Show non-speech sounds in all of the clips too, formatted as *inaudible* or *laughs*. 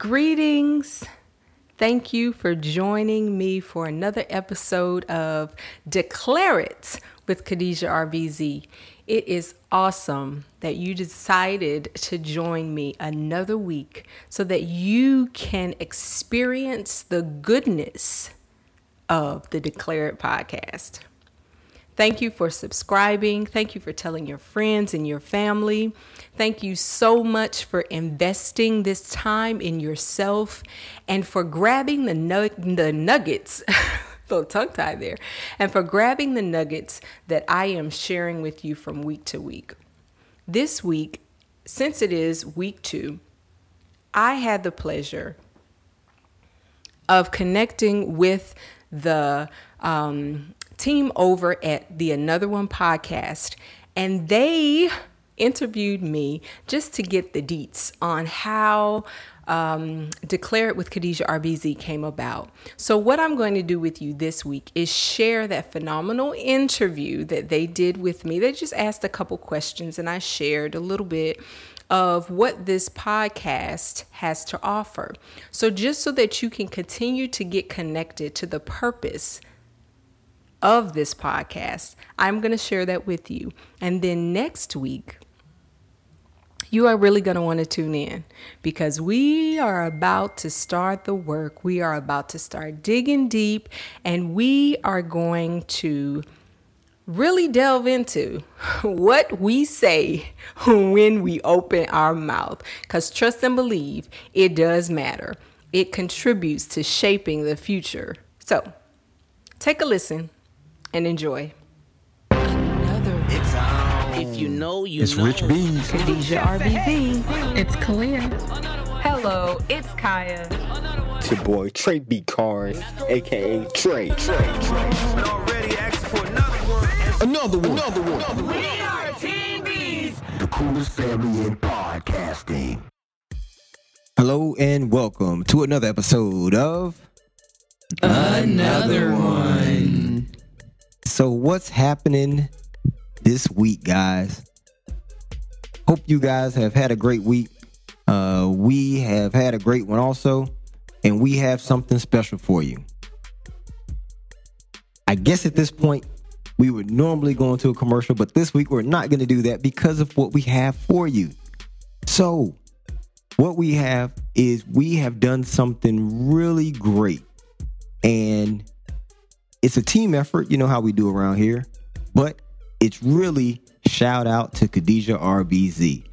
Greetings. Thank you for joining me for another episode of Declare It with Khadijah RBZ. It is awesome that you decided to join me another week so that you can experience the goodness of the Declare It podcast. Thank you for subscribing. Thank you for telling your friends and your family. Thank you so much for investing this time in yourself and for grabbing the, nug- the nuggets. *laughs* little tongue tie there. And for grabbing the nuggets that I am sharing with you from week to week. This week, since it is week two, I had the pleasure of connecting with the um, team over at the Another One podcast, and they interviewed me just to get the deets on how um, Declare It with Khadijah RBZ came about. So, what I'm going to do with you this week is share that phenomenal interview that they did with me. They just asked a couple questions, and I shared a little bit of what this podcast has to offer. So, just so that you can continue to get connected to the purpose of this podcast. I'm going to share that with you. And then next week, you are really going to want to tune in because we are about to start the work. We are about to start digging deep and we are going to really delve into *laughs* what we say *laughs* when we open our mouth. Because trust and believe, it does matter. It contributes to shaping the future. So take a listen and enjoy. Another. It's on. If you know, you It's know. Rich Beans. Khadijah RBZ. It's Kalia. Hello, it's Kaya. It's your boy Trey B. Cars, aka Trey. Trey. Trey. Another one. Another one. We are Team Bees, the coolest family in podcasting. Hello and welcome to another episode of Another one. So what's happening this week, guys? Hope you guys have had a great week. Uh, we have had a great one also, and we have something special for you. I guess at this point, we would normally go into a commercial, but this week we're not going to do that because of what we have for you. So, what we have is we have done something really great, and it's a team effort. You know how we do around here, but it's really shout out to Khadijah RBZ.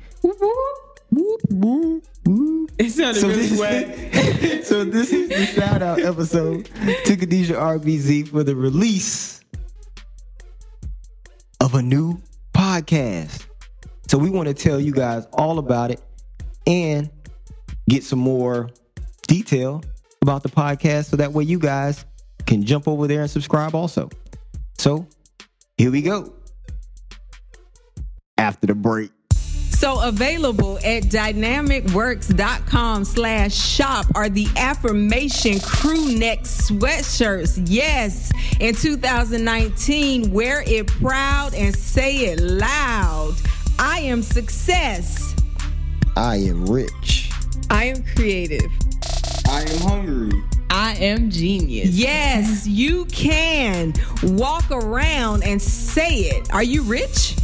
It sounded So really this, wet. *laughs* so this is the shout out episode to Khadijah RBZ for the release of a new podcast. So we want to tell you guys all about it and get some more detail about the podcast so that way you guys can jump over there and subscribe also. So here we go. After the break. So available at dynamicworks.com slash shop are the affirmation crew neck sweatshirts. Yes, in 2019, wear it proud and say it loud. I am success. I am rich. I am creative. I am hungry. I am genius. Yes, you can walk around and say it. Are you rich?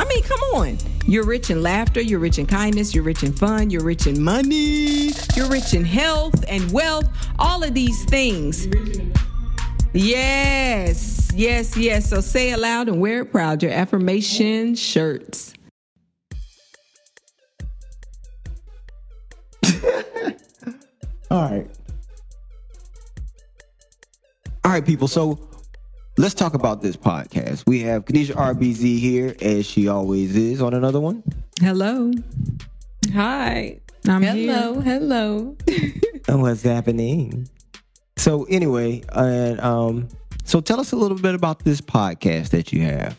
I mean, come on. You're rich in laughter, you're rich in kindness, you're rich in fun, you're rich in money, you're rich in health and wealth, all of these things. Yes, yes, yes. So say it loud and wear it proud. Your affirmation shirts. *laughs* All right. All right, people. So let's talk about this podcast. We have Khadijah RBZ here, as she always is, on another one. Hello. Hi. I'm hello. here. Hello. And what's happening? So anyway, and um, so tell us a little bit about this podcast that you have.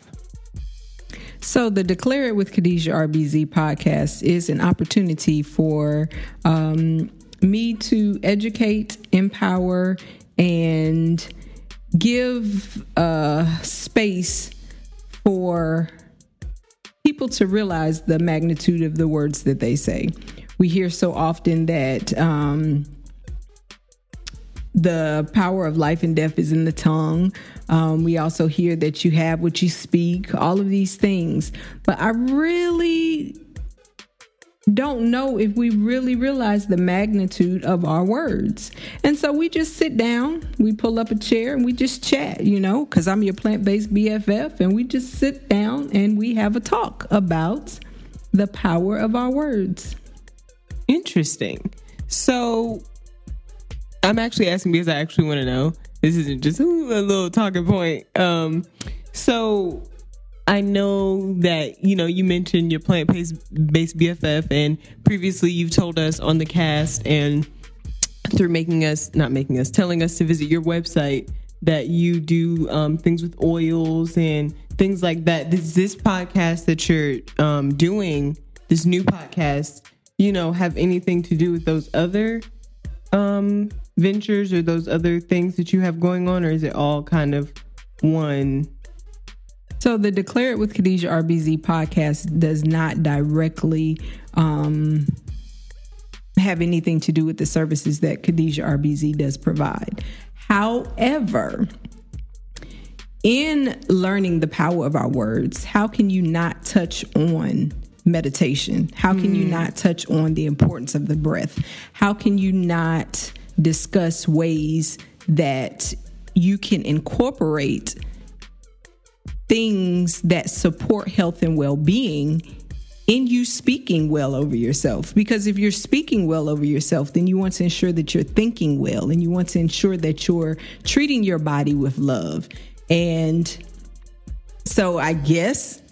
So, the Declare It with Khadijah RBZ podcast is an opportunity for um, me to educate, empower, and give uh, space for people to realize the magnitude of the words that they say. we hear so often that um, the power of life and death is in the tongue. Um, we also hear that you have what you speak, all of these things. But I really don't know if we really realize the magnitude of our words. And so we just sit down, we pull up a chair, and we just chat, you know, because I'm your plant based BFF, and we just sit down and we have a talk about the power of our words. Interesting. So I'm actually asking because I actually want to know. This isn't just a little talking point. Um, so I know that you know you mentioned your plant based BFF, and previously you've told us on the cast and through making us not making us telling us to visit your website that you do um, things with oils and things like that. Does this podcast that you're um, doing, this new podcast, you know, have anything to do with those other um, ventures or those other things that you have going on, or is it all kind of one? So the Declare It with Khadijah RBZ podcast does not directly um, have anything to do with the services that Khadijah RBZ does provide. However, in learning the power of our words, how can you not touch on meditation? How can you not touch on the importance of the breath? How can you not discuss ways that you can incorporate things that support health and well being in you speaking well over yourself. Because if you're speaking well over yourself, then you want to ensure that you're thinking well and you want to ensure that you're treating your body with love. And so I guess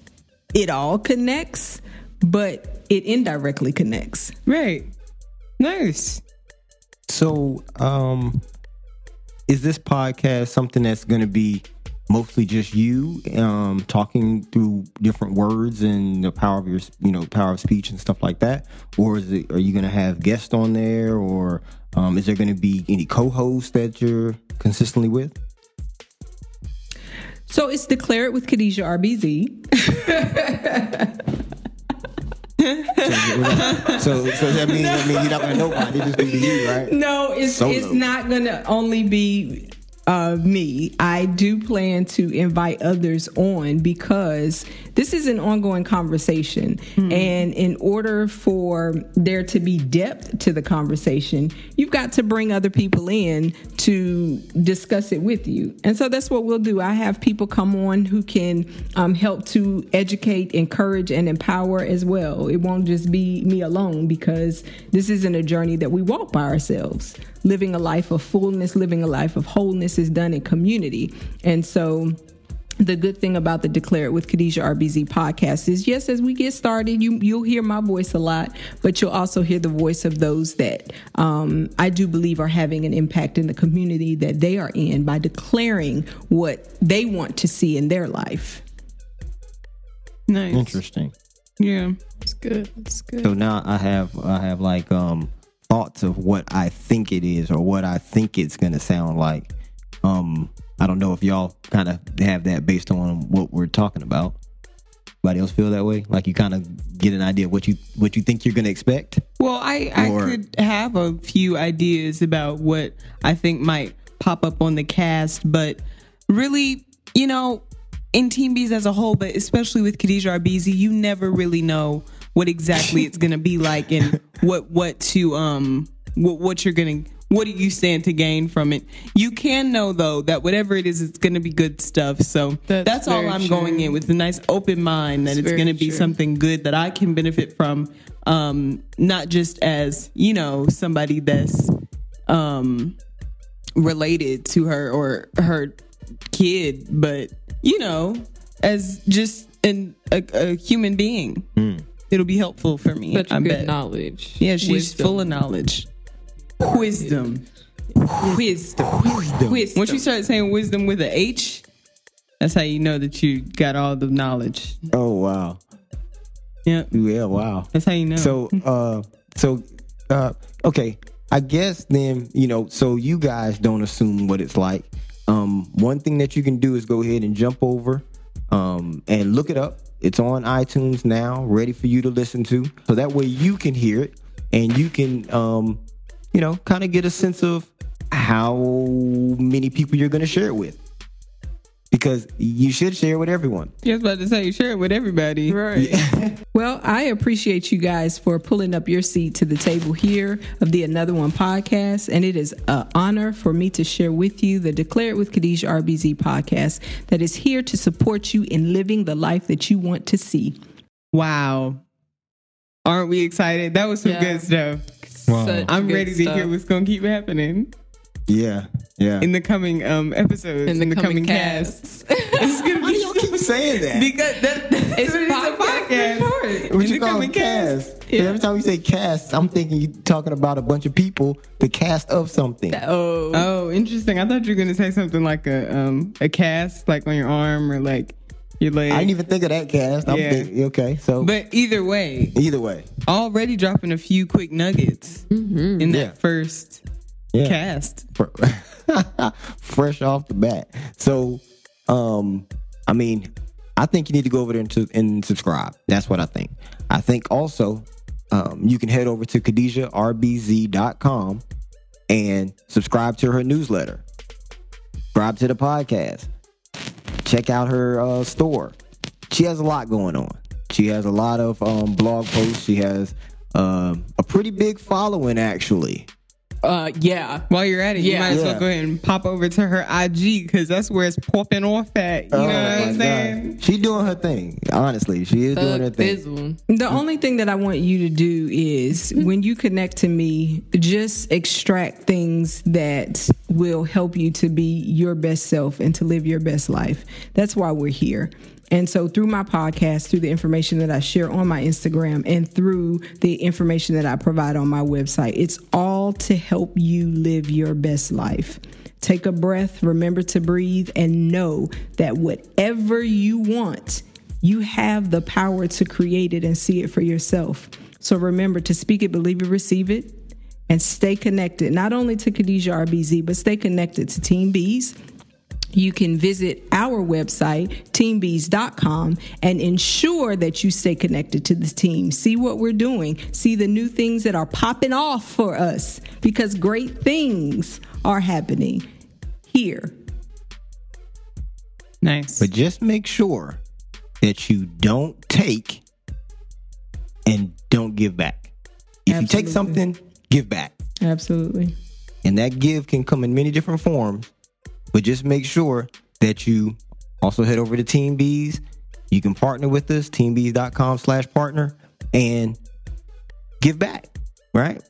it all connects, but it indirectly connects. Right. Nice. So, um, is this podcast something that's going to be mostly just you um, talking through different words and the power of your, you know, power of speech and stuff like that, or is it? Are you going to have guests on there, or um, is there going to be any co-hosts that you're consistently with? So it's Declare It with Khadijah RBZ. *laughs* So, so that means that means you're not going to nobody. It's just going to be you, right? No, it's Solo. it's not gonna only be uh, me. I do plan to invite others on because this is an ongoing conversation, and in order for there to be depth to the conversation, you've got to bring other people in to discuss it with you. And so that's what we'll do. I have people come on who can um, help to educate, encourage, and empower as well. It won't just be me alone because this isn't a journey that we walk by ourselves. Living a life of fullness, living a life of wholeness is done in community. And so the good thing about the Declare It with Khadijah RBZ podcast is yes, as we get started, you you'll hear my voice a lot, but you'll also hear the voice of those that um, I do believe are having an impact in the community that they are in by declaring what they want to see in their life. Nice. Interesting. Yeah. It's good. It's good. So now I have I have like um thoughts of what I think it is or what I think it's gonna sound like. Um I don't know if y'all kind of have that based on what we're talking about. Anybody else feel that way? Like you kind of get an idea of what you what you think you're gonna expect? Well, I, I Or- could have a few ideas about what I think might pop up on the cast, but really, you know, in Team Bees as a whole, but especially with Khadijah RBZ, you never really know what exactly it's gonna be like and *laughs* what what to um what what you're gonna what do you stand to gain from it? You can know though that whatever it is, it's gonna be good stuff. So That's that's, all I'm true. going in with a nice open mind that That's it's gonna be true. something good that I can benefit from, um, not just as you know somebody that's um, related to her or her kid, but you know, as just an a, a human being. It'll be helpful for me. Such I good bet. knowledge. Yeah, she's Wisdom. full of knowledge. Wisdom. wisdom. Wisdom. Once you start saying wisdom with a H, that's how you know that you got all the knowledge. Oh wow. Yeah, Yeah, wow. that's how you know. So, *laughs* uh, so, uh, okay. I guess then, you know, so you guys don't assume what it's like. Um, one thing that you can do is go ahead and jump over, um, and look it up. It's on iTunes now, ready for you to listen to. So that way you can hear it. and you can, um, you know, kind of get a sense of how many people you're going to share it with. Because you should share with everyone. Yeah, I was about to say, share it with everybody. Right. *laughs* well, I appreciate you guys for pulling up your seat to the table here of the Another One podcast. And it is an honor for me to share with you the Declare It with Khadijah RBZ podcast that is here to support you in living the life that you want to see. Wow. Aren't we excited? That was some Yeah. good stuff. Such I'm ready to stuff. hear what's going to keep happening Yeah, yeah. in the coming um episodes, in the, coming, casts. it's going to Why do be y'all keep saying that? because that, that's It's what podcast for podcast. short. What in you the call coming cast? cast. 'Cause Every time you say cast, I'm thinking you're talking about a bunch of people, the cast of something. oh, Oh, interesting. I thought you were going to say something like a um a cast like on your arm or like your leg. I didn't even think of that cast. I'm Yeah. thinking, okay, so but either way, either way, already dropping a few quick nuggets in that Yeah. first yeah. cast. *laughs* fresh off the bat. So, um, I mean, I think you need to go over there and, to, and subscribe. That's what I think. I think also um, you can head over to KhadijahRBZ.com and subscribe to her newsletter. Subscribe to the podcast. Check out her uh, store. She has a lot going on. She has a lot of um, blog posts. She has um, a pretty big following, actually. Uh, yeah. While you're at it, you might as Yeah. well go ahead and pop over to her IG because that's where it's popping off at. You know what Oh I'm saying? God. She doing her thing. Honestly, she is doing her Thug thing. The only thing that I want you to do is when you connect to me, just extract things that will help you to be your best self and to live your best life. That's why we're here. And so, through my podcast, through the information that I share on my Instagram, and through the information that I provide on my website, it's all to help you live your best life. Take a breath, remember to breathe, and know that whatever you want, you have the power to create it and see it for yourself. So remember to speak it, believe it, receive it, and stay connected, not only to Khadijah RBZ, but stay connected to Team Bees. You can visit our website, teambees.com, and ensure that you stay connected to the team. See what we're doing, see the new things that are popping off for us because great things are happening here. Nice. But just make sure that you don't take and don't give back. If you take something, give back. Absolutely. And that give can come in many different forms. But just make sure that you also head over to Team Bees. You can partner with us, teambees.com slash partner, and give back, right?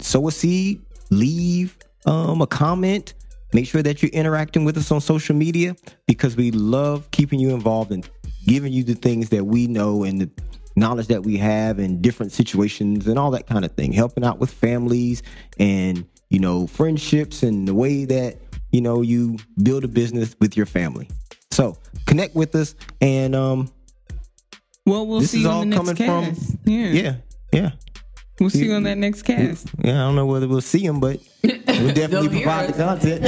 Sow a seed, leave um, a comment. Make sure that you're interacting with us on social media because we love keeping you involved and giving you the things that we know and the knowledge that we have in different situations and all that kind of thing. Helping out with families and, you know, friendships and the way that, you know, you build a business with your family. So connect with us and um well, we'll this see is you all on the coming next cast. from yeah. yeah, yeah. We'll see you on that next cast. Yeah, I don't know whether we'll see them, but we'll *laughs* definitely They'll provide the content.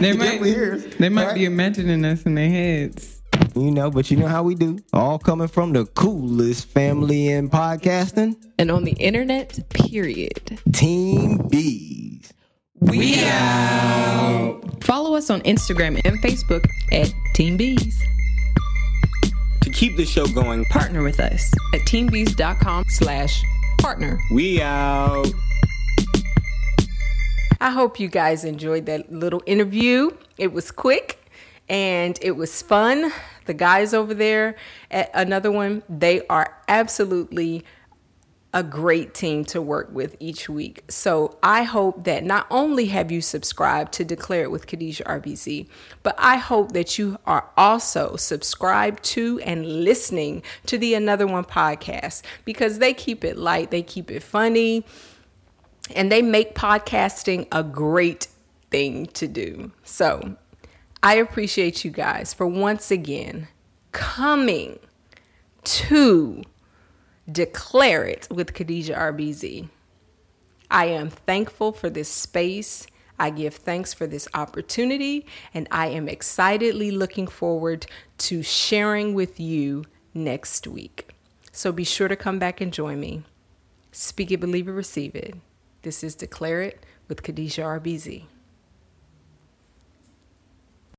They *laughs* might, definitely hear us. they might Right? be imagining us in their heads. You know, but you know how we do. All coming from the coolest family in podcasting, And on the internet, period. Team Bees. We out. Follow us on Instagram and Facebook at Team Bees. To keep the show going, Partner with us at teambees.com slash partner. we out. I hope you guys enjoyed that little interview. It was quick and it was fun. The guys over there at another one, they are absolutely a great team to work with each week. So I hope that not only have you subscribed to Declare It with Khadijah RBZ, but I hope that you are also subscribed to and listening to the Another One podcast because they keep it light, they keep it funny, and they make podcasting a great thing to do. So I appreciate you guys for once again coming to Declare It with Khadijah RBZ. I am thankful for this space. I give thanks for this opportunity, and I am excitedly looking forward to sharing with you next week. So be sure to come back and join me. Speak it, believe it, receive it. This is Declare It with Khadijah RBZ.